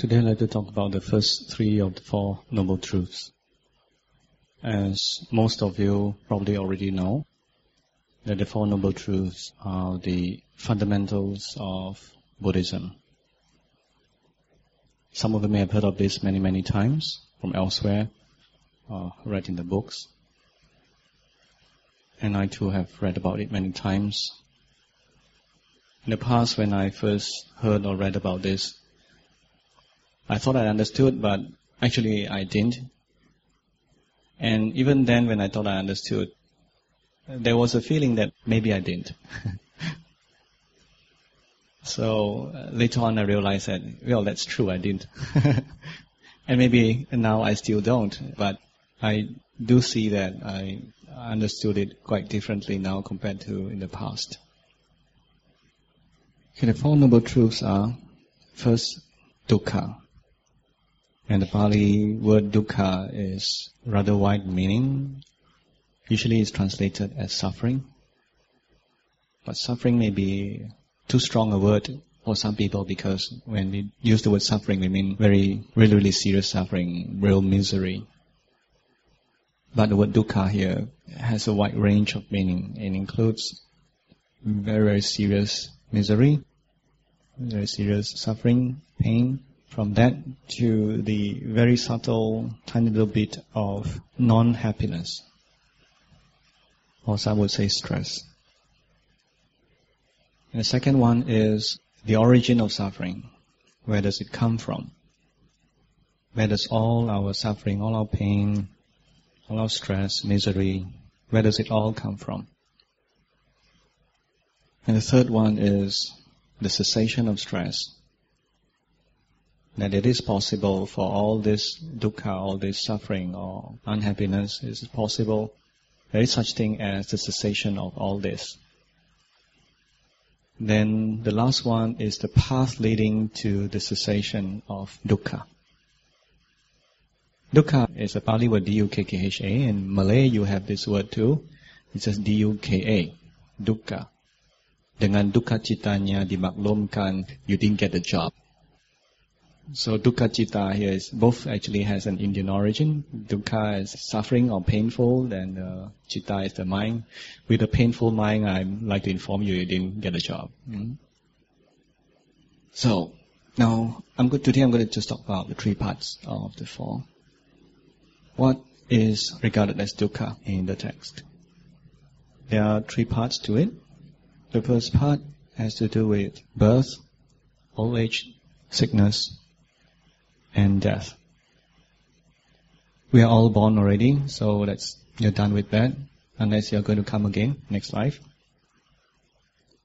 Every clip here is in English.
Today I'd like to talk about the first three of the Four Noble Truths. As most of you probably already know, that the Four Noble Truths are the fundamentals of Buddhism. Some of you may have heard of this many, many times from elsewhere, or read in the books. And I too have read about it many times. In the past, when I first heard or read about this, I thought I understood, but actually I didn't. And even then, when I thought I understood, there was a feeling that maybe I didn't. so uh, later on, I realized that, well, that's true, I didn't. and maybe now I still don't, but I do see that I understood it quite differently now compared to in the past. Okay, the Four Noble Truths are first, dukkha. And the Pali word dukkha is rather wide meaning. Usually it's translated as suffering. But suffering may be too strong a word for some people because when we use the word suffering, we mean very, really, really serious suffering, real misery. But the word dukkha here has a wide range of meaning. It includes very, very serious misery, very serious suffering, pain, from that to the very subtle, tiny little bit of non-happiness, or some would say stress. And the second one is the origin of suffering. Where does it come from? Where does all our suffering, all our pain, all our stress, misery, where does it all come from? And the third one is the cessation of stress that it is possible for all this dukkha, all this suffering or unhappiness is possible. There is such thing as the cessation of all this. Then the last one is the path leading to the cessation of dukkha. Dukkha is a Pali word D-U-K-K-H-A. In Malay you have this word too. It says D-U-K-A. Dukkha. Dengan dukkha citanya dimaklumkan, you didn't get the job. So dukkha citta here is both actually has an Indian origin. Dukkha is suffering or painful, and uh, citta is the mind. With a painful mind, I'd like to inform you you didn't get a job. Mm-hmm. So now I'm good today. I'm going to just talk about the three parts of the four. What is regarded as dukkha in the text? There are three parts to it. The first part has to do with birth, old age, sickness, and death. We are all born already, so that's you're done with that, unless you're going to come again next life.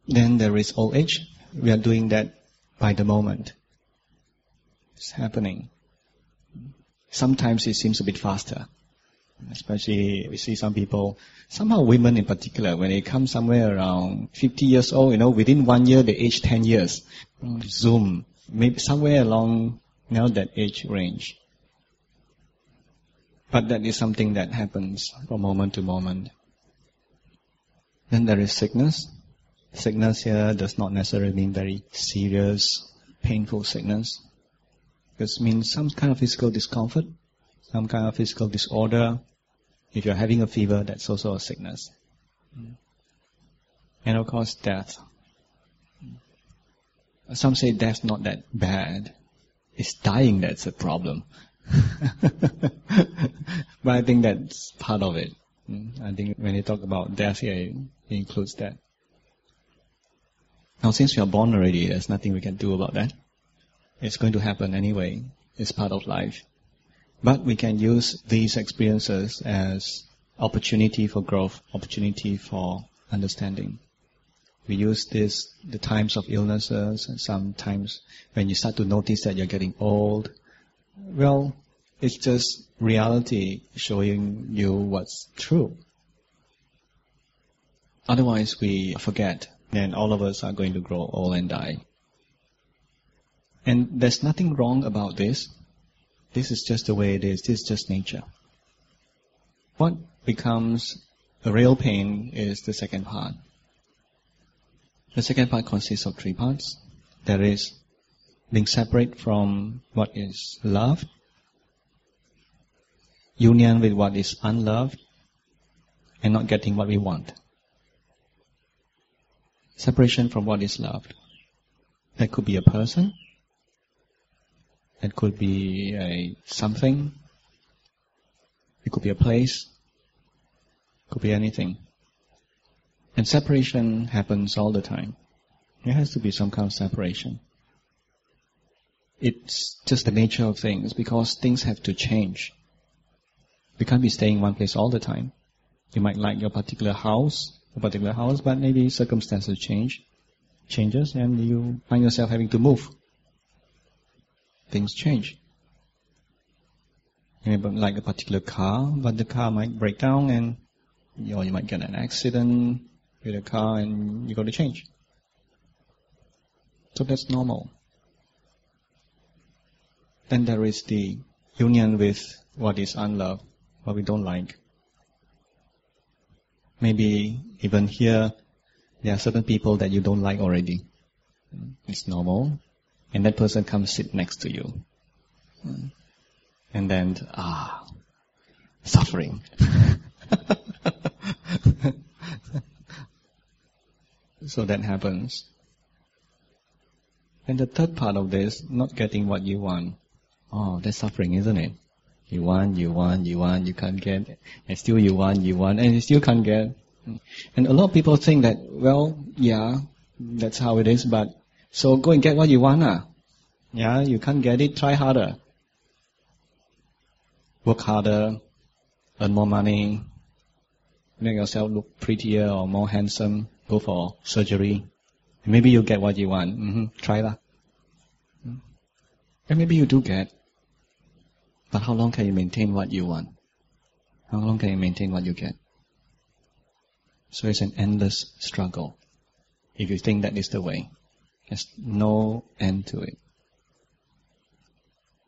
Then there is old age. We are doing that by the moment. It's happening. Sometimes it seems a bit faster. Especially we see some people, somehow women in particular, when they come somewhere around 50 years old, you know, within one year they age 10 years. Zoom. Maybe somewhere along now that age range. But that is something that happens from moment to moment. Then there is sickness. Sickness here does not necessarily mean very serious, painful sickness. It means some kind of physical discomfort, some kind of physical disorder. If you're having a fever, that's also a sickness. Mm. And of course, death. Some say death's not that bad. It's dying that's a problem. but I think that's part of it. Mm, I think when you talk about death here, it includes that. Now, since we are born already, there's nothing we can do about that. It's going to happen anyway. It's part of life. But we can use these experiences as opportunity for growth, opportunity for understanding. We use this, the times of illnesses, and sometimes when you start to notice that you're getting old. Well, it's just reality showing you what's true. Otherwise, we forget, and all of us are going to grow old and die. And there's nothing wrong about this. This is just the way it is. This is just nature. What becomes a real pain is the second part. The second part consists of three parts. There is being separate from what is loved, union with what is unloved, and not getting what we want. Separation from what is loved. That could be a person. That could be a something. It could be a place. It could be anything. And separation happens all the time. There has to be some kind of separation. It's just the nature of things because things have to change. You can't be staying in one place all the time. You might like your particular house, a particular house, but maybe circumstances change, changes, and you find yourself having to move. Things change. You may like a particular car, but the car might break down and you, know, you might get an accident with a car and you got to change. So that's normal. Then there is the union with what is unloved, what we don't like. Maybe even here, there are certain people that you don't like already. It's normal. And that person comes sit next to you. And then, ah, suffering. so that happens. And the third part of this, not getting what you want. Oh, that's suffering, isn't it? You want, you want, you want, you can't get, and still you want, you want, and you still can't get. And a lot of people think that, well, yeah, that's how it is, but so go and get what you want, ah. Yeah, you can't get it, try harder. Work harder, earn more money, make yourself look prettier or more handsome, go for surgery. Maybe you'll get what you want. Mm-hmm. Try that. And maybe you do get. But how long can you maintain what you want? How long can you maintain what you get? So it's an endless struggle. If you think that is the way, there's no end to it.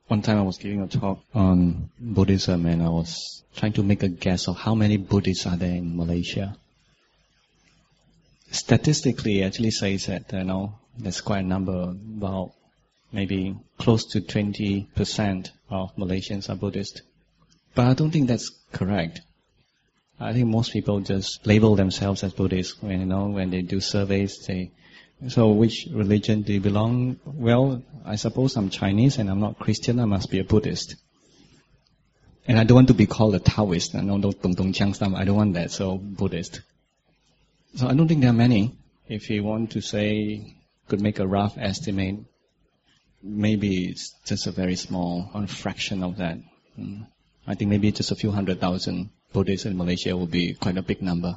One time I was giving a talk on Buddhism and I was trying to make a guess of how many Buddhists are there in Malaysia. Statistically, actually says that, uh, you know, there's quite a number, about maybe close to 20% of Malaysians are Buddhist. But I don't think that's correct. I think most people just label themselves as Buddhist when, you know, when they do surveys, they, so which religion do you belong? Well, I suppose I'm Chinese and I'm not Christian, I must be a Buddhist. And I don't want to be called a Taoist, I know Dong Dong I don't want that, so Buddhist. So I don't think there are many. If you want to say, could make a rough estimate, maybe it's just a very small a fraction of that. Mm. I think maybe just a few hundred thousand Buddhists in Malaysia will be quite a big number.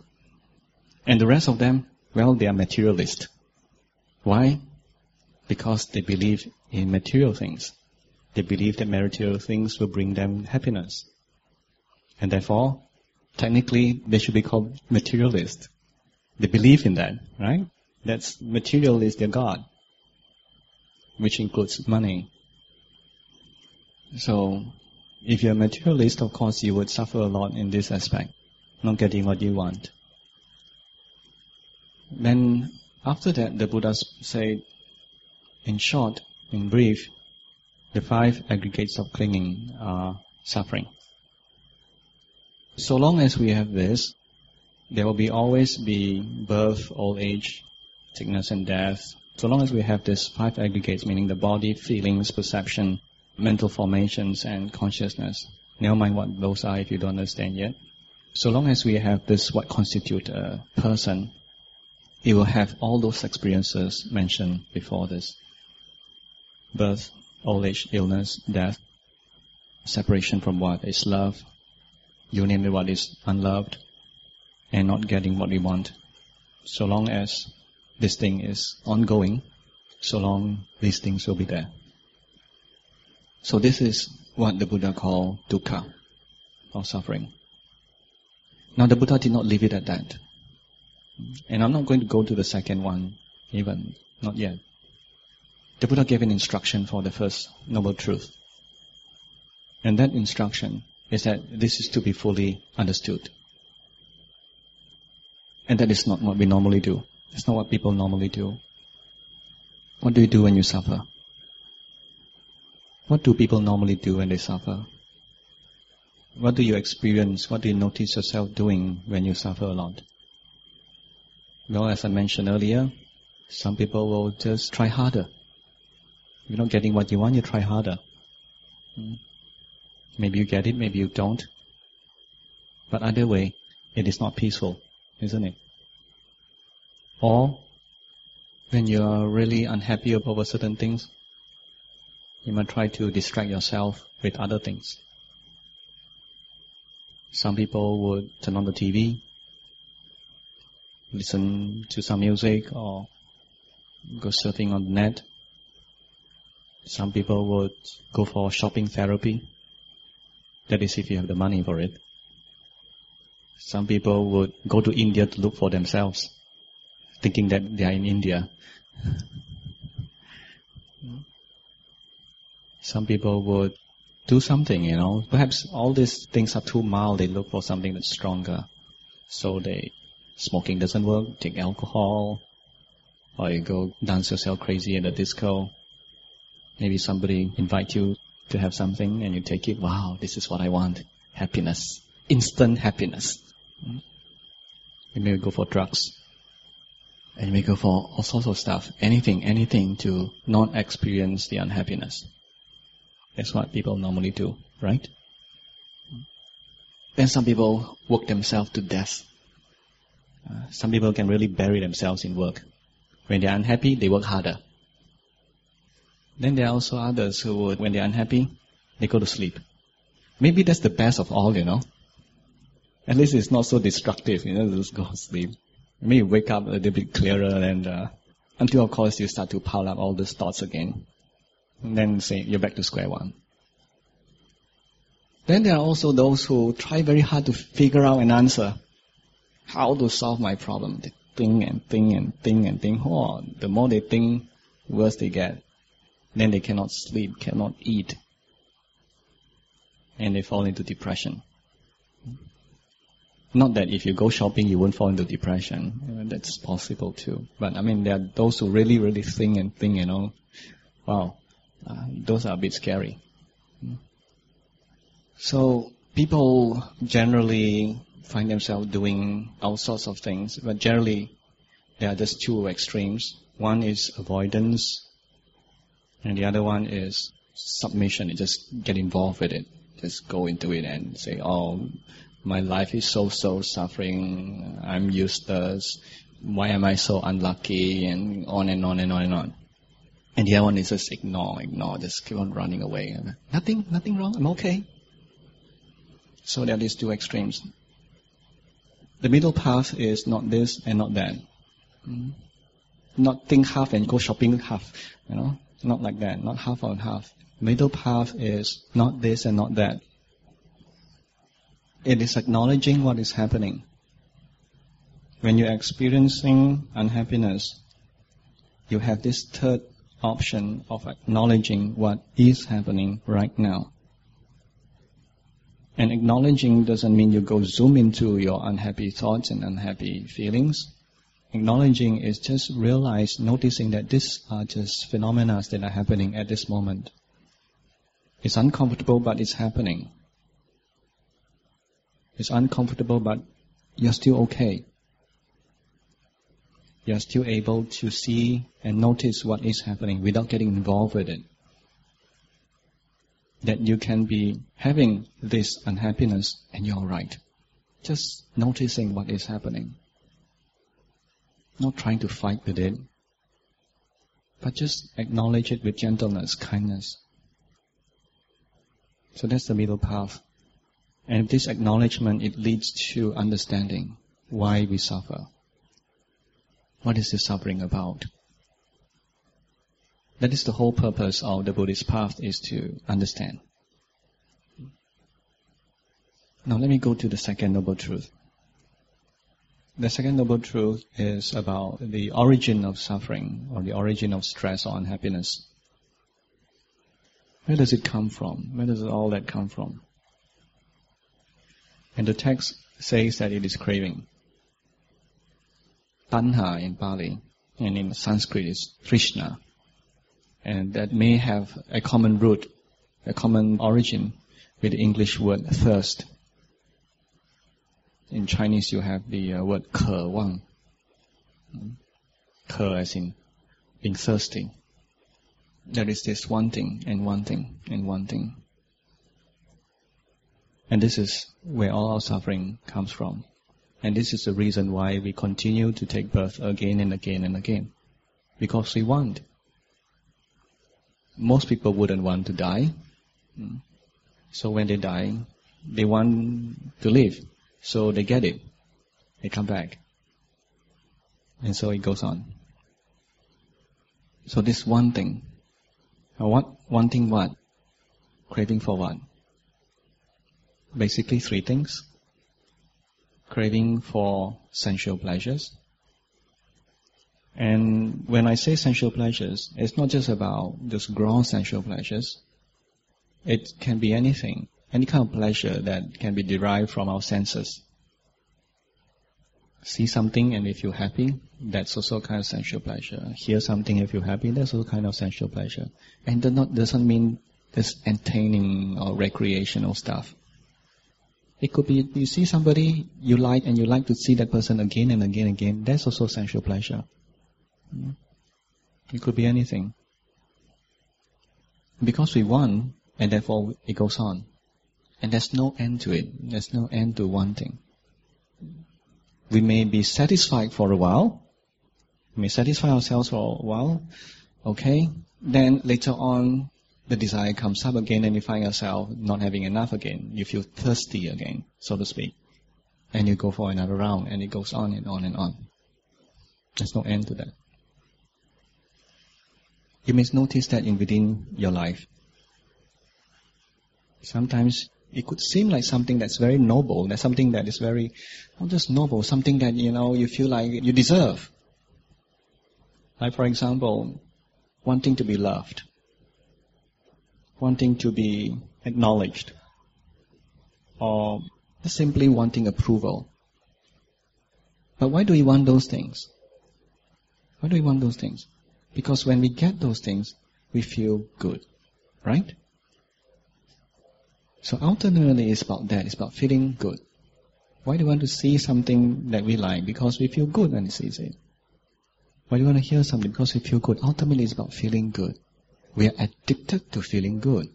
And the rest of them, well, they are materialist. Why? Because they believe in material things. They believe that material things will bring them happiness. And therefore, technically, they should be called materialist. They believe in that, right? That's material is their God which includes money. So, if you're a materialist, of course, you would suffer a lot in this aspect, not getting what you want. Then, after that, the Buddha said, in short, in brief, the five aggregates of clinging are suffering. So long as we have this, there will be always be birth, old age, sickness and death, so long as we have these five aggregates, meaning the body, feelings, perception, mental formations, and consciousness, never mind what those are if you don't understand yet. So long as we have this, what constitute a person, it will have all those experiences mentioned before this. Birth, old age, illness, death, separation from what is love, union with what is unloved, and not getting what we want. So long as this thing is ongoing, so long these things will be there. So this is what the Buddha called dukkha, or suffering. Now the Buddha did not leave it at that. And I'm not going to go to the second one, even, not yet. The Buddha gave an instruction for the first noble truth. And that instruction is that this is to be fully understood. And that is not what we normally do. It's not what people normally do. What do you do when you suffer? What do people normally do when they suffer? What do you experience? What do you notice yourself doing when you suffer a lot? Well, as I mentioned earlier, some people will just try harder. If you're not getting what you want, you try harder. Hmm. Maybe you get it, maybe you don't. But either way, it is not peaceful, isn't it? Or when you are really unhappy over certain things, you might try to distract yourself with other things. Some people would turn on the TV, listen to some music, or go surfing on the net. Some people would go for shopping therapy. That is if you have the money for it. Some people would go to India to look for themselves, thinking that they are in India. Some people would do something, you know. Perhaps all these things are too mild. They look for something that's stronger. So they, smoking doesn't work, take alcohol, or you go dance yourself crazy at a disco. Maybe somebody invite you to have something and you take it. Wow, this is what I want. Happiness. Instant happiness. You may go for drugs. And you may go for all sorts of stuff. Anything, anything to not experience the unhappiness. That's what people normally do, right? Then some people work themselves to death. Uh, some people can really bury themselves in work. When they're unhappy, they work harder. Then there are also others who would, when they're unhappy, they go to sleep. Maybe that's the best of all, you know. At least it's not so destructive, you know, just go to sleep. Maybe you wake up a little bit clearer and, uh, until of course you start to pile up all those thoughts again. And then say you're back to square one. Then there are also those who try very hard to figure out an answer. How to solve my problem. They think and think and think and think. Oh, the more they think, worse they get. Then they cannot sleep, cannot eat. And they fall into depression. Not that if you go shopping, you won't fall into depression. That's possible too. But I mean, there are those who really, really think and think, you know, wow, uh, those are a bit scary. So people generally find themselves doing all sorts of things, but generally there are just two extremes. One is avoidance, and the other one is submission. You just get involved with it. Just go into it and say, oh, my life is so, so suffering. I'm useless. Why am I so unlucky? And on and on and on and on. And the other one is just ignore, ignore, just keep on running away. Nothing, nothing wrong. I'm okay. So there are these two extremes. The middle path is not this and not that. Mm. Not think half and go shopping half. You know, not like that. Not half on half. Middle path is not this and not that. It is acknowledging what is happening. When you're experiencing unhappiness, you have this third option of acknowledging what is happening right now. And acknowledging doesn't mean you go zoom into your unhappy thoughts and unhappy feelings. Acknowledging is just realize, noticing that these are just phenomena that are happening at this moment. It's uncomfortable, but it's happening. It's uncomfortable, but you're still okay you are still able to see and notice what is happening without getting involved with it. That you can be having this unhappiness and you're right. Just noticing what is happening. Not trying to fight with it, but just acknowledge it with gentleness, kindness. So that's the middle path. And this acknowledgement, it leads to understanding why we suffer. What is this suffering about? That is the whole purpose of the Buddhist path is to understand. Now let me go to the second noble truth. The second noble truth is about the origin of suffering or the origin of stress or unhappiness. Where does it come from? Where does all that come from? And the text says that it is craving tanha in Pali, and in Sanskrit is Trishna. And that may have a common root a common origin with the English word thirst. In Chinese, you have the uh, word 渴望. Ke as in being thirsty. There is this wanting and wanting and one thing. And this is where all our suffering comes from. And this is the reason why we continue to take birth again and again and again. Because we want. Most people wouldn't want to die. Hmm. So when they die, they want to live. So they get it. They come back. And so it goes on. So this one thing. What? Wanting what? Craving for what? Basically three things craving for sensual pleasures. And when I say sensual pleasures, it's not just about just gross sensual pleasures. It can be anything, any kind of pleasure that can be derived from our senses. See something and if you're happy, that's also kind of sensual pleasure. Hear something if you're happy, that's also kind of sensual pleasure. And does not, doesn't mean this entertaining or recreational stuff. It could be you see somebody you like and you like to see that person again and again and again. That's also sensual pleasure. Hmm. It could be anything. Because we want, and therefore it goes on. And there's no end to it. There's no end to wanting. We may be satisfied for a while. We may satisfy ourselves for a while. Okay. Then later on, the desire comes up again and you find yourself not having enough again. You feel thirsty again, so to speak. And you go for another round and it goes on and on and on. There's no end to that. You may notice that in within your life. Sometimes it could seem like something that's very noble, that's something that is very, not just noble, something that, you know, you feel like you deserve. Like for example, wanting to be loved wanting to be acknowledged, or simply wanting approval. But why do we want those things? Why do we want those things? Because when we get those things, we feel good, right? So ultimately it's about that, it's about feeling good. Why do we want to see something that we like? Because we feel good when we see it. Why do we want to hear something? Because we feel good. Ultimately it's about feeling good. We are addicted to feeling good.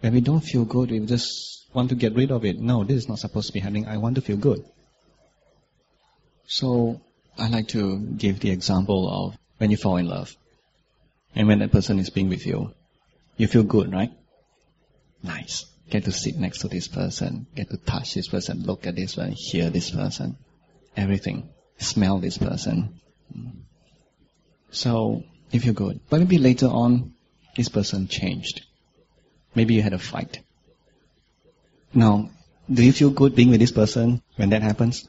When we don't feel good, we just want to get rid of it. No, this is not supposed to be happening. I want to feel good. So, I like to give the example of when you fall in love. And when that person is being with you, you feel good, right? Nice. Get to sit next to this person, get to touch this person, look at this one, hear this person, everything. Smell this person. Mm. So, you feel good. But maybe later on, this person changed. Maybe you had a fight. Now, do you feel good being with this person when that happens?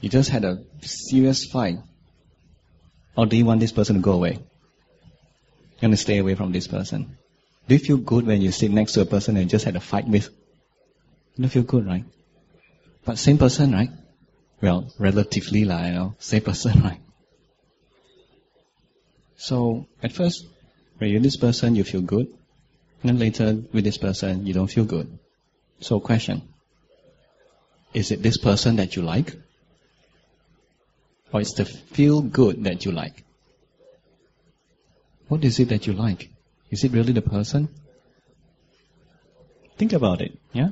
You just had a serious fight. Or do you want this person to go away? You want to stay away from this person? Do you feel good when you sit next to a person and just had a fight with? You don't feel good, right? But same person, right? Well, relatively, like, you know, same person, right? So at first, when you're this person, you feel good. And then later, with this person, you don't feel good. So question. Is it this person that you like? Or is the feel good that you like? What is it that you like? Is it really the person? Think about it, yeah?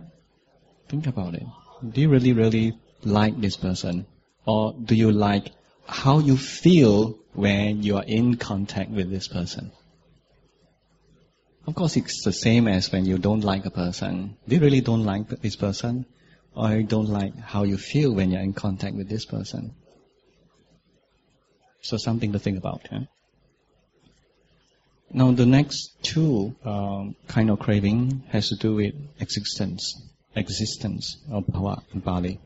Think about it. Do you really, really like this person? Or do you like how you feel when you are in contact with this person. Of course, it's the same as when you don't like a person. You really don't like this person? Or you don't like how you feel when you're in contact with this person? So something to think about. Huh? Now the next two um, kind of craving has to do with existence, existence of bhava in Pali.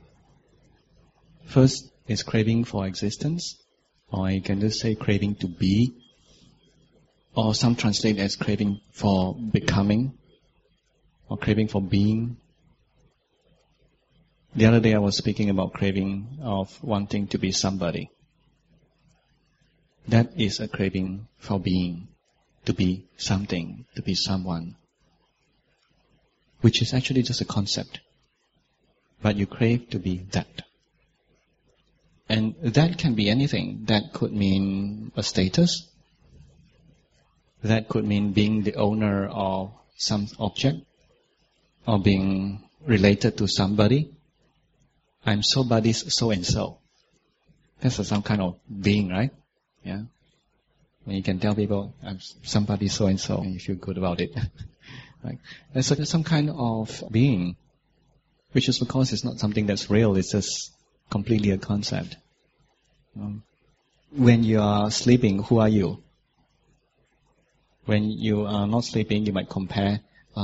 First is craving for existence, or you can just say craving to be, or some translate as craving for becoming, or craving for being. The other day I was speaking about craving of wanting to be somebody. That is a craving for being, to be something, to be someone, which is actually just a concept. But you crave to be that. And that can be anything. That could mean a status. That could mean being the owner of some object or being related to somebody. I'm somebody's so and so. That's some kind of being, right? Yeah. When you can tell people, I'm somebody so and so, and you feel good about it. right? And so there's some kind of being, which is because it's not something that's real, it's just completely a concept. Um, when you are sleeping, who are you? When you are not sleeping, you might compare,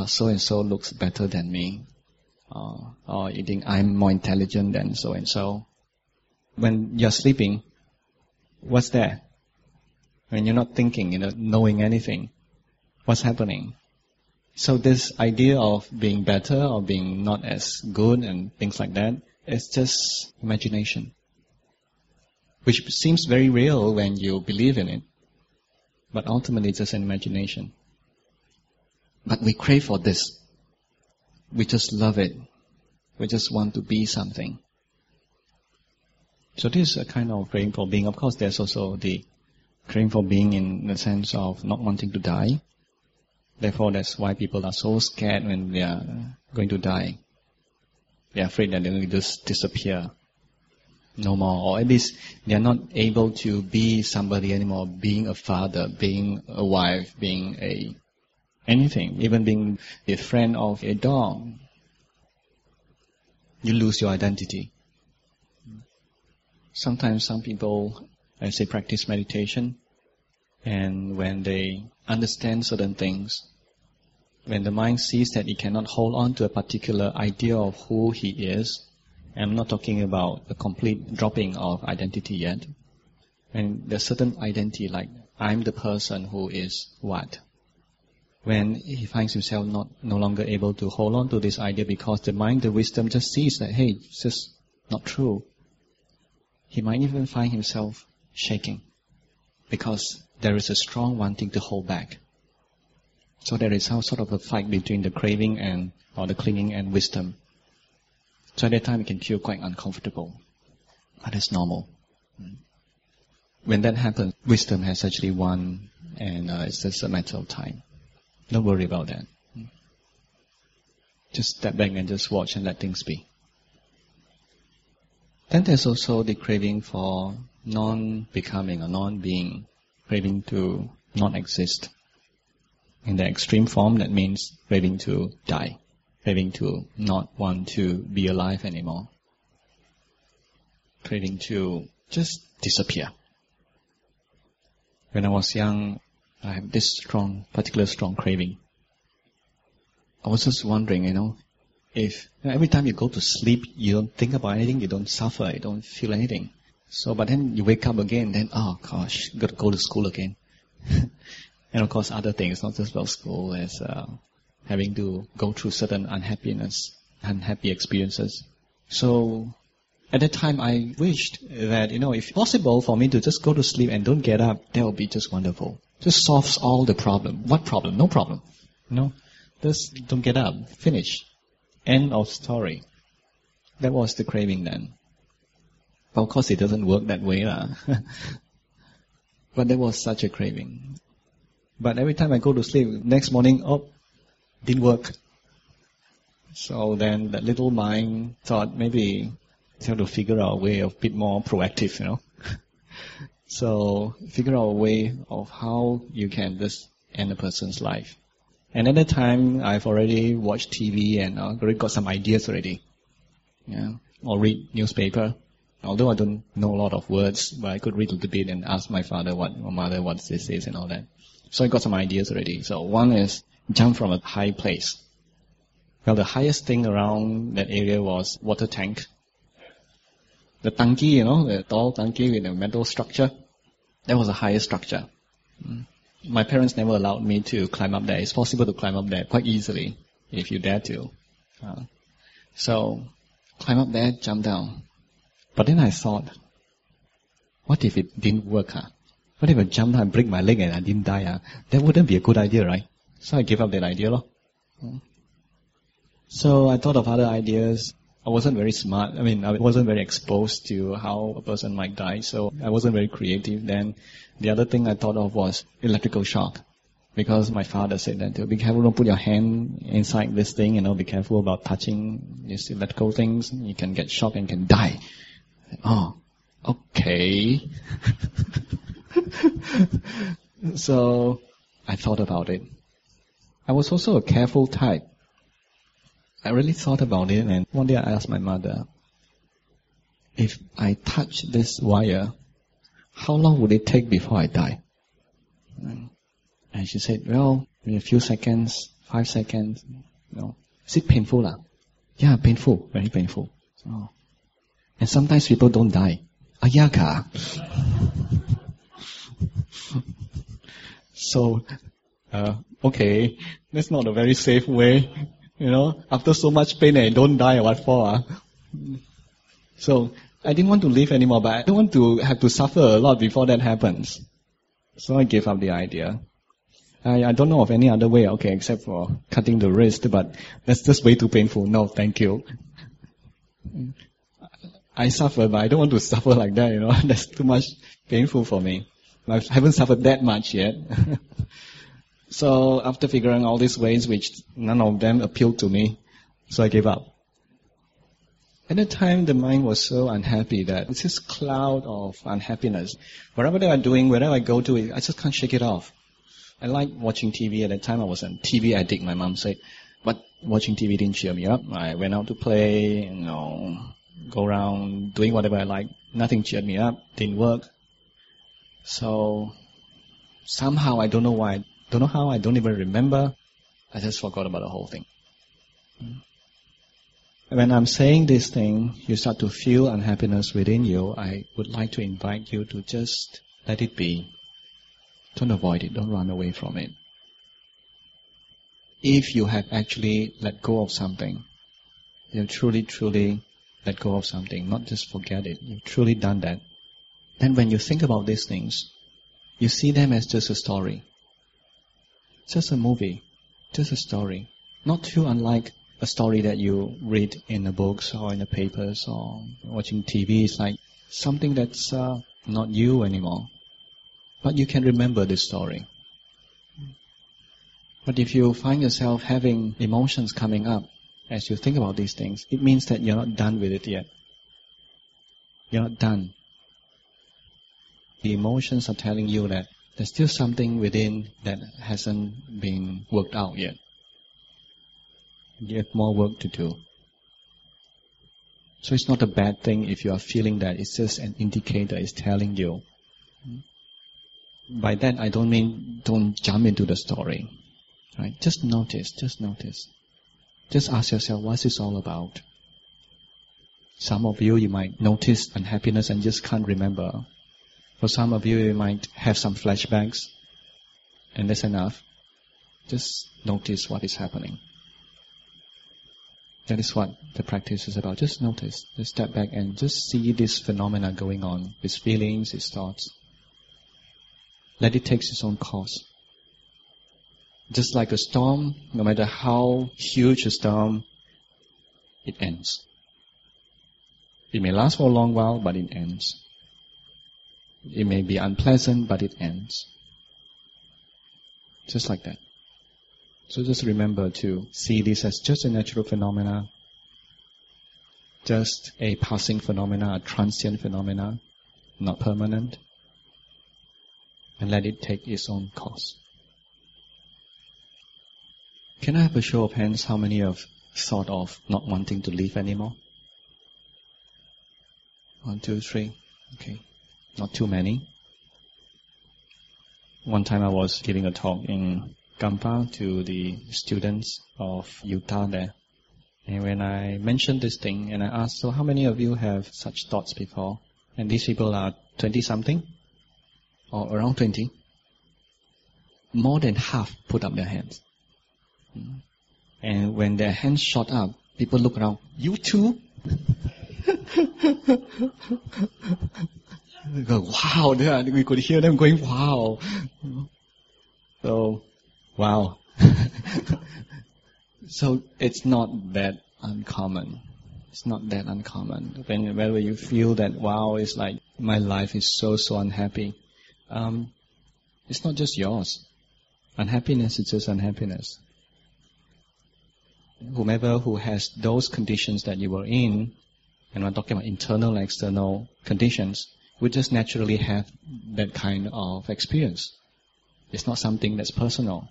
so and so looks better than me. Uh, or you think I'm more intelligent than so and so. When you're sleeping, what's there? When you're not thinking, you know, knowing anything, what's happening? So this idea of being better or being not as good and things like that, it's just imagination. Which seems very real when you believe in it. But ultimately it's just an imagination. But we crave for this. We just love it. We just want to be something. So this is a kind of craving for being. Of course, there's also the craving for being in the sense of not wanting to die. Therefore, that's why people are so scared when they are going to die. They're afraid that they're going to just disappear. No more. Or at least they're not able to be somebody anymore, being a father, being a wife, being a anything, even being the friend of a dog. You lose your identity. Sometimes some people, I say, practice meditation, and when they understand certain things, when the mind sees that it cannot hold on to a particular idea of who he is, I'm not talking about a complete dropping of identity yet. And there's certain identity like I'm the person who is what. When he finds himself not no longer able to hold on to this idea because the mind, the wisdom just sees that hey, it's just not true. He might even find himself shaking because there is a strong wanting to hold back. So there is some sort of a fight between the craving and or the clinging and wisdom. So at that time it can feel quite uncomfortable. But it's normal. When that happens, wisdom has actually won and uh, it's just a matter of time. Don't worry about that. Just step back and just watch and let things be. Then there's also the craving for non-becoming or non-being, craving to not exist. In the extreme form, that means craving to die, craving to not want to be alive anymore, craving to just disappear. When I was young, I have this strong, particular strong craving. I was just wondering, you know, if every time you go to sleep, you don't think about anything, you don't suffer, you don't feel anything. So, but then you wake up again, then, oh gosh, got to go to school again. and of course, other things, not just about school, as uh, having to go through certain unhappiness, unhappy experiences. So, at that time, I wished that, you know, if possible for me to just go to sleep and don't get up, that would be just wonderful. Just solves all the problem. What problem? No problem. No. Just don't get up. Finish. End of story. That was the craving then. But of course it doesn't work that way. lah. but there was such a craving. But every time I go to sleep, next morning, oh, didn't work. So then that little mind thought maybe have to figure out a way of bit more proactive, you know. so figure out a way of how you can just end a person's life. And at that time, I've already watched TV and uh, already got some ideas already. Yeah, or read newspaper. Although I don't know a lot of words, but I could read a little bit and ask my father what, my mother what this is and all that. So I got some ideas already. So one is jump from a high place. Well, the highest thing around that area was water tank. The tanki, you know, the tall tanki with a metal structure. That was the highest structure. Mm my parents never allowed me to climb up there. It's possible to climb up there quite easily if you dare to. Uh, so, climb up there, jump down. But then I thought, what if it didn't work? Huh? What if I jump and break my leg and I didn't die? Uh? That wouldn't be a good idea, right? So I gave up that idea. Lor. So I thought of other ideas. I wasn't very smart. I mean, I wasn't very exposed to how a person might die, so I wasn't very creative then. The other thing I thought of was electrical shock. Because my father said that, be careful, don't put your hand inside this thing, you know, be careful about touching these electrical things. You can get shocked and can die. Oh, okay. so, I thought about it. I was also a careful type. I really thought about it and one day I asked my mother, if I touch this wire, how long would it take before I die? And she said, well, in a few seconds, five seconds, you know. Is it painful? La? Yeah, painful, very painful. Oh. And sometimes people don't die. Ayaka. So, uh, okay, that's not a very safe way. You know, after so much pain and don't die, what for? Uh? So, I didn't want to live anymore, but I don't want to have to suffer a lot before that happens. So I gave up the idea. I, I don't know of any other way, okay, except for cutting the wrist, but that's just way too painful. No, thank you. I suffer, but I don't want to suffer like that, you know. That's too much painful for me. I haven't suffered that much yet. so after figuring all these ways, which none of them appealed to me, so I gave up. At the time, the mind was so unhappy that it's this cloud of unhappiness. Whatever they are doing, wherever I go to, I just can't shake it off. I like watching TV. At that time, I was a TV addict. My mom said, but watching TV didn't cheer me up. I went out to play, you know, go around doing whatever I like. Nothing cheered me up. Didn't work. So somehow I don't know why. Don't know how. I don't even remember. I just forgot about the whole thing. Hmm. When I'm saying this thing, you start to feel unhappiness within you. I would like to invite you to just let it be. Don't avoid it. Don't run away from it. If you have actually let go of something, you truly, truly let go of something, not just forget it. You've truly done that. Then when you think about these things, you see them as just a story. Just a movie. Just a story. Not too unlike a story that you read in the books or in the papers or watching TV. It's like something that's uh, not you anymore. But you can remember this story. But if you find yourself having emotions coming up as you think about these things, it means that you're not done with it yet. You're not done. The emotions are telling you that there's still something within that hasn't been worked out yet. You have more work to do. So it's not a bad thing if you are feeling that. It's just an indicator. It's telling you by that I don't mean don't jump into the story. Right? Just notice, just notice. Just ask yourself, what's this all about? Some of you, you might notice unhappiness and just can't remember. For some of you, you might have some flashbacks, and that's enough. Just notice what is happening. That is what the practice is about. Just notice, just step back and just see this phenomena going on, his feelings, his thoughts. Let it take its own course. Just like a storm, no matter how huge a storm, it ends. It may last for a long while, but it ends. It may be unpleasant, but it ends. Just like that. So just remember to see this as just a natural phenomena, just a passing phenomena, a transient phenomena, not permanent and let it take its own course. Can I have a show of hands how many have thought of not wanting to live anymore? One, two, three. Okay. Not too many. One time I was giving a talk in Kampar to the students of UTAR there. And when I mentioned this thing and I asked, so how many of you have such thoughts before? And these people are 20 something or around 20, more than half put up their hands. Mm. And when their hands shot up, people look around, you too? Go, wow, we could hear them going, wow. So, wow. so it's not that uncommon. It's not that uncommon. When, whenever you feel that, wow, it's like, my life is so, so unhappy. Um, it's not just yours. Unhappiness is just unhappiness. Whomever who has those conditions that you were in, and I'm talking about internal and external conditions, would just naturally have that kind of experience. It's not something that's personal.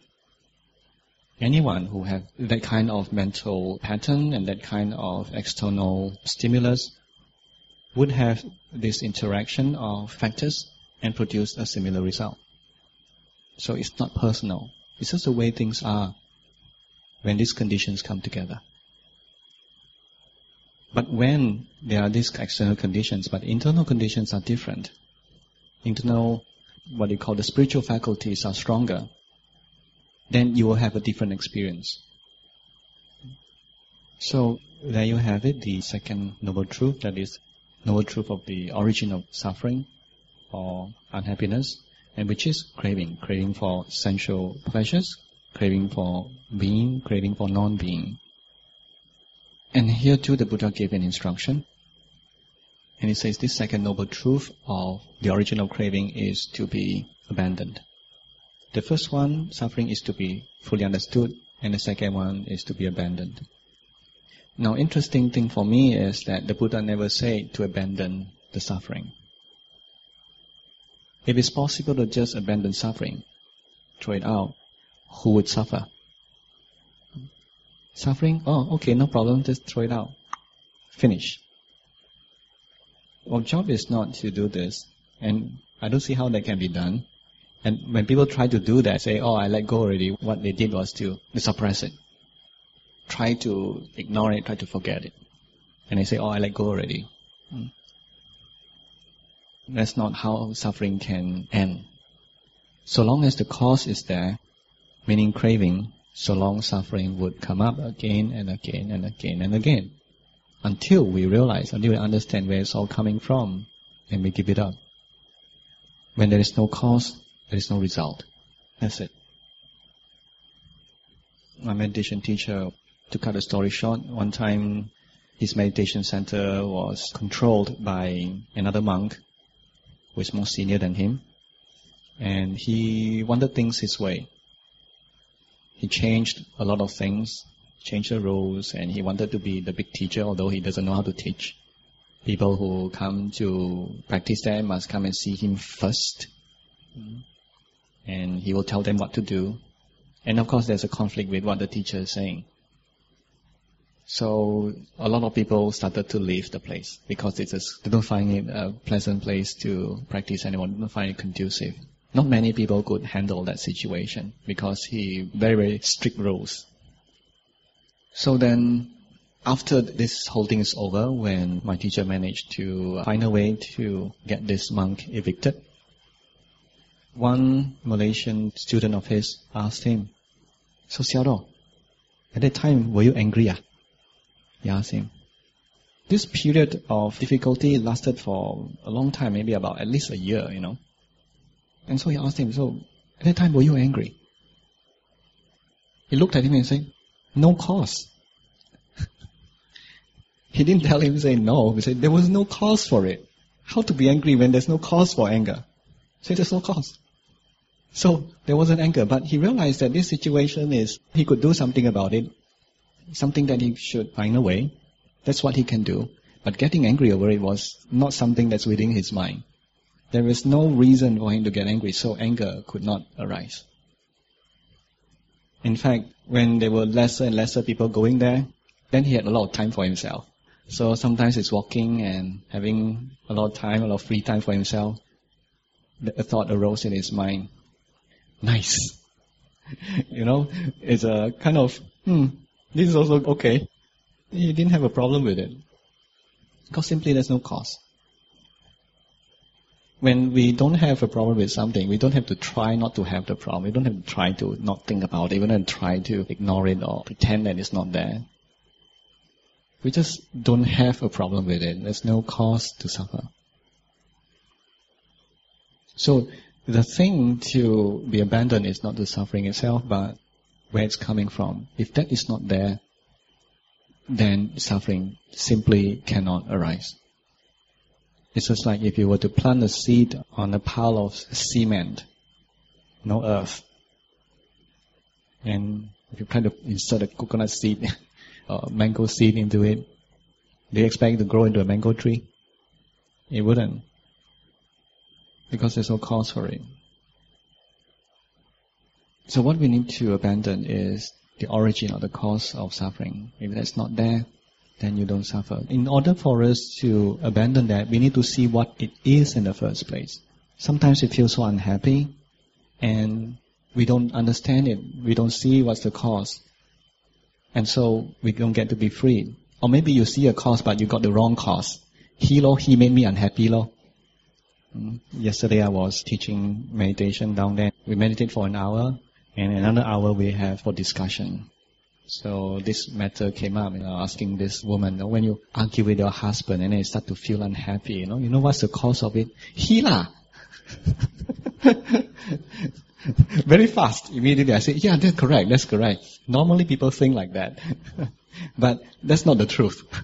Anyone who have that kind of mental pattern and that kind of external stimulus would have this interaction of factors and produce a similar result. So it's not personal. It's just the way things are when these conditions come together. But when there are these external conditions, but internal conditions are different. Internal, what you call the spiritual faculties are stronger, then you will have a different experience. So there you have it, the second noble truth, that is noble truth of the origin of suffering or unhappiness and which is craving, craving for sensual pleasures, craving for being, craving for non-being. And here too the Buddha gave an instruction. And he says this second noble truth of the original craving is to be abandoned. The first one, suffering, is to be fully understood, and the second one is to be abandoned. Now, interesting thing for me is that the Buddha never said to abandon the suffering. If it's possible to just abandon suffering, throw it out, who would suffer? Suffering? Oh, okay, no problem, just throw it out. Finish. Our job is not to do this, and I don't see how that can be done. And when people try to do that, say, oh, I let go already, what they did was to suppress it. Try to ignore it, try to forget it. And they say, oh, I let go already. Hmm. That's not how suffering can end. So long as the cause is there, meaning craving, so long suffering would come up again and again and again and again. Until we realize, until we understand where it's all coming from, and we give it up. When there is no cause, there is no result. That's it. My meditation teacher, to cut the story short, one time his meditation center was controlled by another monk who is more senior than him. And he wanted things his way. He changed a lot of things, changed the rules, and he wanted to be the big teacher, although he doesn't know how to teach. People who come to practice there must come and see him first. And he will tell them what to do. And of course there's a conflict with what the teacher is saying. So a lot of people started to leave the place because a, they don't find it a pleasant place to practice anymore. They don't find it conducive. Not many people could handle that situation because he very very strict rules. So then, after this whole thing is over, when my teacher managed to find a way to get this monk evicted, one Malaysian student of his asked him, "So Xiao at that time were you angry? Ah? He asked him. This period of difficulty lasted for a long time, maybe about at least a year, you know. And so he asked him, so at that time were you angry? He looked at him and said, no cause. he didn't tell him, say no. He said, there was no cause for it. How to be angry when there's no cause for anger? Say there's no cause. So there wasn't anger, but he realized that this situation is, he could do something about it something that he should find a way. That's what he can do. But getting angry over it was not something that's within his mind. There is no reason for him to get angry, so anger could not arise. In fact, when there were lesser and lesser people going there, then he had a lot of time for himself. So sometimes he's walking and having a lot of time, a lot of free time for himself. A thought arose in his mind. Nice. you know, it's a kind of, hmm, this is also okay. He didn't have a problem with it. Because simply there's no cause. When we don't have a problem with something, we don't have to try not to have the problem. We don't have to try to not think about it. We don't try to ignore it or pretend that it's not there. We just don't have a problem with it. There's no cause to suffer. So the thing to be abandoned is not the suffering itself, but where it's coming from. If that is not there, then suffering simply cannot arise. It's just like if you were to plant a seed on a pile of cement, no earth, and if you try to insert a coconut seed or mango seed into it, do you expect it to grow into a mango tree? It wouldn't. Because there's no cause for it. So what we need to abandon is the origin or the cause of suffering. If that's not there, then you don't suffer. In order for us to abandon that, we need to see what it is in the first place. Sometimes we feel so unhappy and we don't understand it. We don't see what's the cause. And so we don't get to be free. Or maybe you see a cause but you got the wrong cause. He lo, he made me unhappy lo. Mm. Yesterday I was teaching meditation down there. We meditate for an hour and another hour we have for discussion. So this matter came up, you know, asking this woman, know, when you argue with your husband and then you start to feel unhappy, you know, you know what's the cause of it? He lah. Very fast. Immediately I say, yeah, that's correct, that's correct. Normally people think like that. but that's not the truth.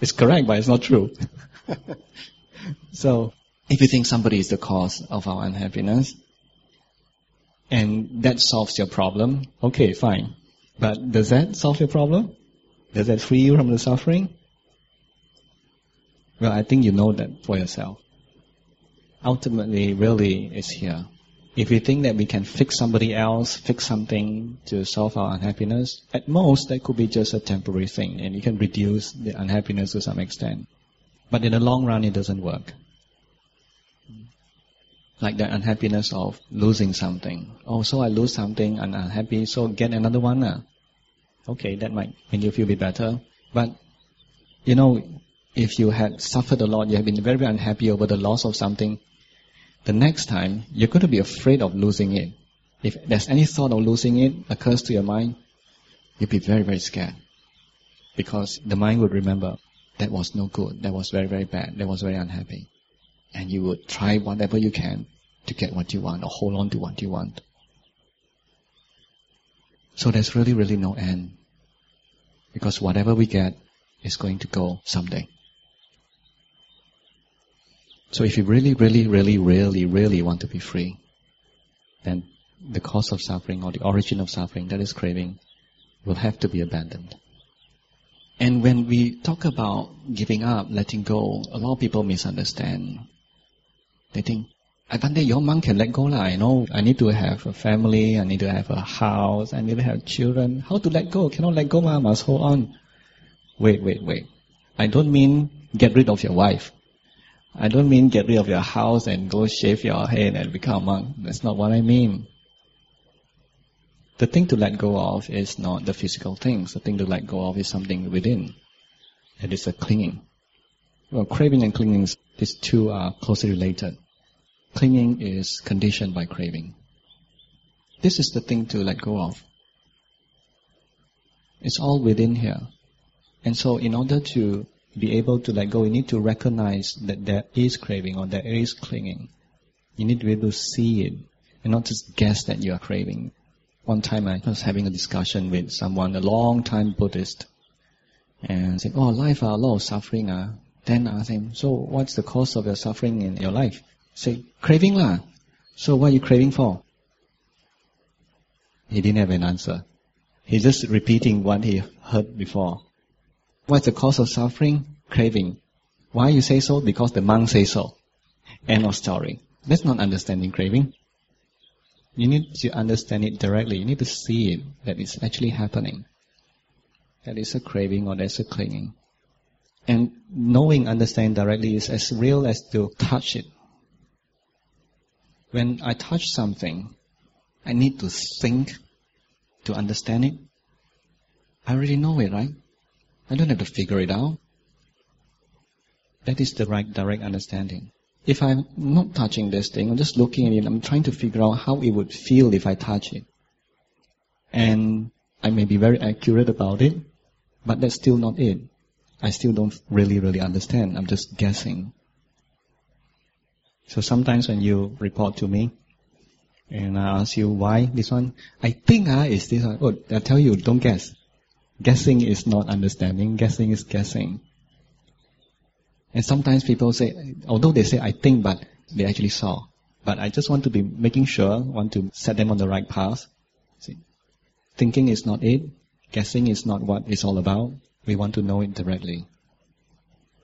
It's correct, but it's not true. so, if you think somebody is the cause of our unhappiness, and that solves your problem, okay, fine. But does that solve your problem? Does that free you from the suffering? Well, I think you know that for yourself. Ultimately, really, it's here. If we think that we can fix somebody else, fix something to solve our unhappiness, at most that could be just a temporary thing and you can reduce the unhappiness to some extent. But in the long run, it doesn't work. Like the unhappiness of losing something. Oh, so I lose something and I'm unhappy, so get another one. Uh. Okay, that might make you feel a bit better. But, you know, if you had suffered a lot, you have been very unhappy over the loss of something, the next time you're going to be afraid of losing it. If there's any thought of losing it occurs to your mind, you'll be very, very scared. Because the mind would remember that was no good, that was very, very bad, that was very unhappy. And you would try whatever you can to get what you want or hold on to what you want. So there's really, really no end. Because whatever we get is going to go someday. So if you really, really, really, really, really want to be free, then the cause of suffering or the origin of suffering, that is craving, will have to be abandoned. And when we talk about giving up, letting go, a lot of people misunderstand. They think, I think your monk can let go lah. I know I need to have a family, I need to have a house, I need to have children. How to let go? Cannot let go, ma. Must hold on. Wait, wait, wait. I don't mean get rid of your wife. I don't mean get rid of your house and go shave your head and become a monk. That's not what I mean. The thing to let go of is not the physical things. The thing to let go of is something within. It is a clinging. Well, craving and clinging, these two are closely related. Clinging is conditioned by craving. This is the thing to let go of. It's all within here. And so in order to be able to let go, you need to recognize that there is craving or there is clinging. You need to be able to see it and not just guess that you are craving. One time I was having a discussion with someone, a long time Buddhist, and said, "Oh, life are a lot of suffering." Uh. Then I asked him, "So what's the cause of your suffering in your life?" Say, "Craving lah." So what are you craving for? He didn't have an answer. He's just repeating what he heard before. What's the cause of suffering? Craving. Why you say so? Because the monk says so. End of story. That's not understanding craving. You need to understand it directly. You need to see it, that it's actually happening. That is a craving or there's a clinging. And knowing, understanding directly is as real as to touch it. When I touch something, I need to think to understand it. I already know it, right? I don't have to figure it out. That is the right direct understanding. If I'm not touching this thing, I'm just looking at it, I'm trying to figure out how it would feel if I touch it. And I may be very accurate about it, but that's still not it. I still don't really, really understand. I'm just guessing. So sometimes when you report to me, and I ask you why this one, I think ah is this one. Oh, I tell you, don't guess. Guessing is not understanding. Guessing is guessing. And sometimes people say, although they say I think, but they actually saw. But I just want to be making sure, want to set them on the right path. See, thinking is not it. Guessing is not what it's all about. We want to know it directly.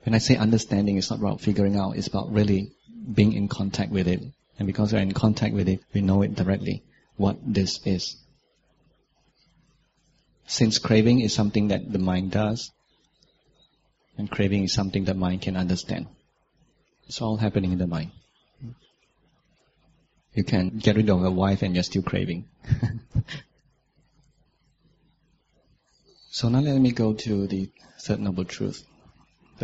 When I say understanding, it's not about figuring out. It's about really being in contact with it. And because we're in contact with it, we know it directly, what this is. Since craving is something that the mind does, and craving is something the mind can understand. It's all happening in the mind. You can get rid of a wife and you're still craving. so now let me go to the third noble truth.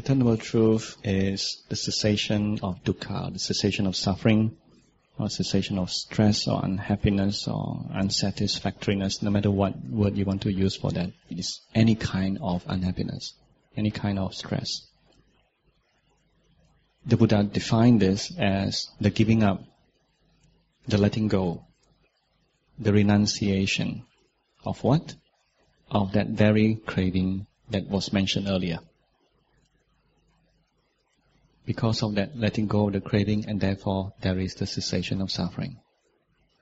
The noble truth is the cessation of dukkha, the cessation of suffering, or cessation of stress or unhappiness or unsatisfactoriness, no matter what word you want to use for that. It is any kind of unhappiness, any kind of stress. The Buddha defined this as the giving up, the letting go, the renunciation of what? Of that very craving that was mentioned earlier because of that letting go of the craving and therefore there is the cessation of suffering.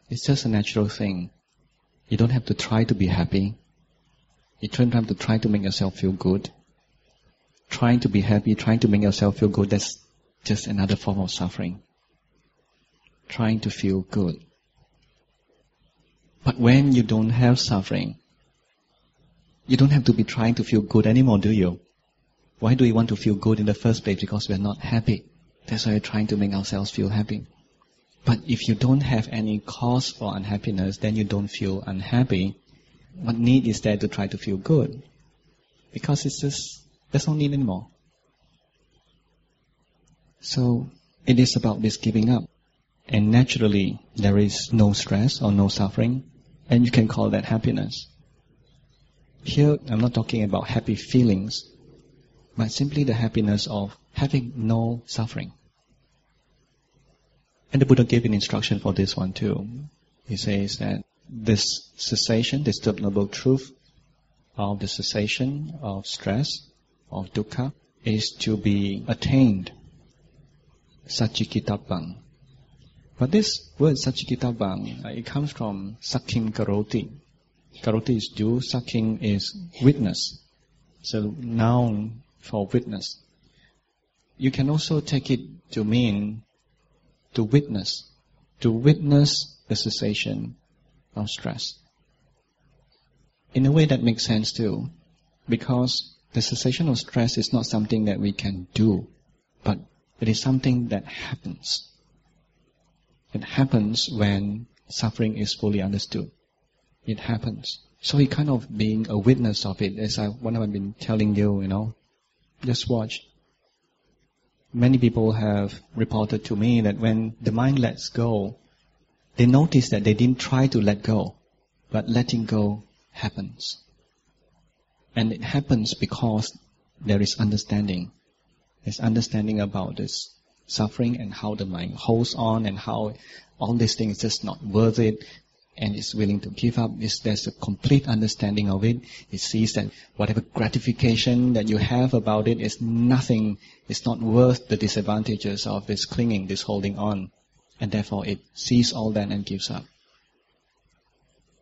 It's just a natural thing. You don't have to try to be happy. You don't have to try to make yourself feel good. Trying to be happy, trying to make yourself feel good, that's just another form of suffering. Trying to feel good. But when you don't have suffering, you don't have to be trying to feel good anymore, do you? Why do we want to feel good in the first place? Because we're not happy. That's why we're trying to make ourselves feel happy. But if you don't have any cause for unhappiness, then you don't feel unhappy. What need is there to try to feel good? Because it's just, there's no need anymore. So, it is about this giving up. And naturally, there is no stress or no suffering, and you can call that happiness. Here, I'm not talking about happy feelings, but simply the happiness of having no suffering. And the Buddha gave an instruction for this one too. He says that this cessation, this noble truth of the cessation of stress, of dukkha, is to be attained. Sacchikātabbaṃ. But this word sacchikātabbaṃ, uh, it comes from saking karoti. Karoti is do, saking is witness. So noun for witness. You can also take it to mean to witness, to witness the cessation of stress. In a way that makes sense too, because the cessation of stress is not something that we can do, but it is something that happens. It happens when suffering is fully understood. It happens. So he kind of being a witness of it, as I, what I've been telling you, you know, just watch. Many people have reported to me that when the mind lets go, they notice that they didn't try to let go, but letting go happens. And it happens because there is understanding. There's understanding about this suffering and how the mind holds on and how all these things just not worth it and is willing to give up, is there's a complete understanding of it. It sees that whatever gratification that you have about it is nothing, it's not worth the disadvantages of this clinging, this holding on. And therefore it sees all that and gives up.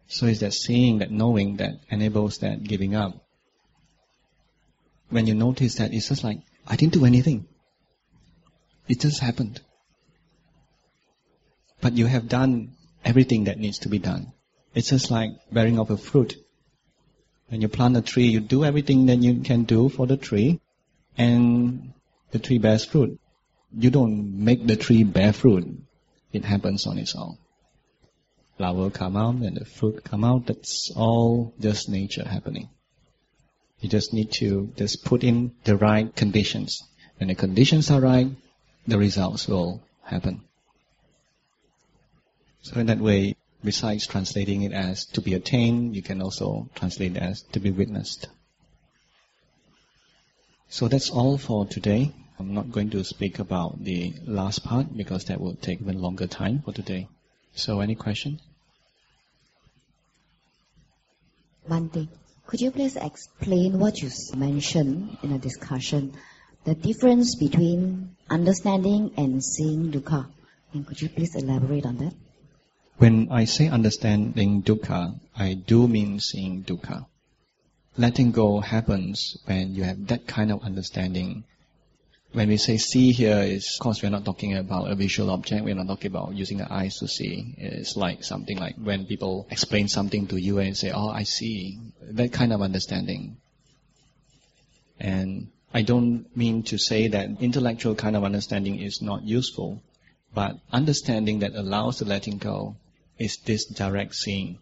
So it's that seeing, that knowing that enables that giving up. When you notice that, it's just like, I didn't do anything. It just happened. But you have done everything that needs to be done. It's just like bearing of a fruit. When you plant a tree, you do everything that you can do for the tree, and the tree bears fruit. You don't make the tree bear fruit. It happens on its own. Flower come out and the fruit come out. That's all just nature happening. You just need to just put in the right conditions. When the conditions are right, the results will happen. So in that way, besides translating it as to be attained, you can also translate it as to be witnessed. So that's all for today. I'm not going to speak about the last part because that will take even longer time for today. So any question? Bhante, could you please explain what you mentioned in a discussion, the difference between understanding and seeing dukkha? And could you please elaborate on that? When I say understanding dukkha, I do mean seeing dukkha. Letting go happens when you have that kind of understanding when we say see here is, of course, we're not talking about a visual object. We're not talking about using the eyes to see. It's like something like when people explain something to you and say, oh, I see. That kind of understanding. And I don't mean to say that intellectual kind of understanding is not useful, but understanding that allows the letting go is this direct seeing.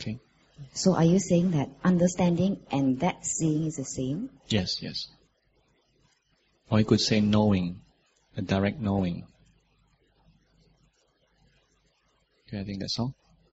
Okay? So are you saying that understanding and that seeing is the same? Yes, yes. Or you could say knowing, a direct knowing. Okay, I think that's all.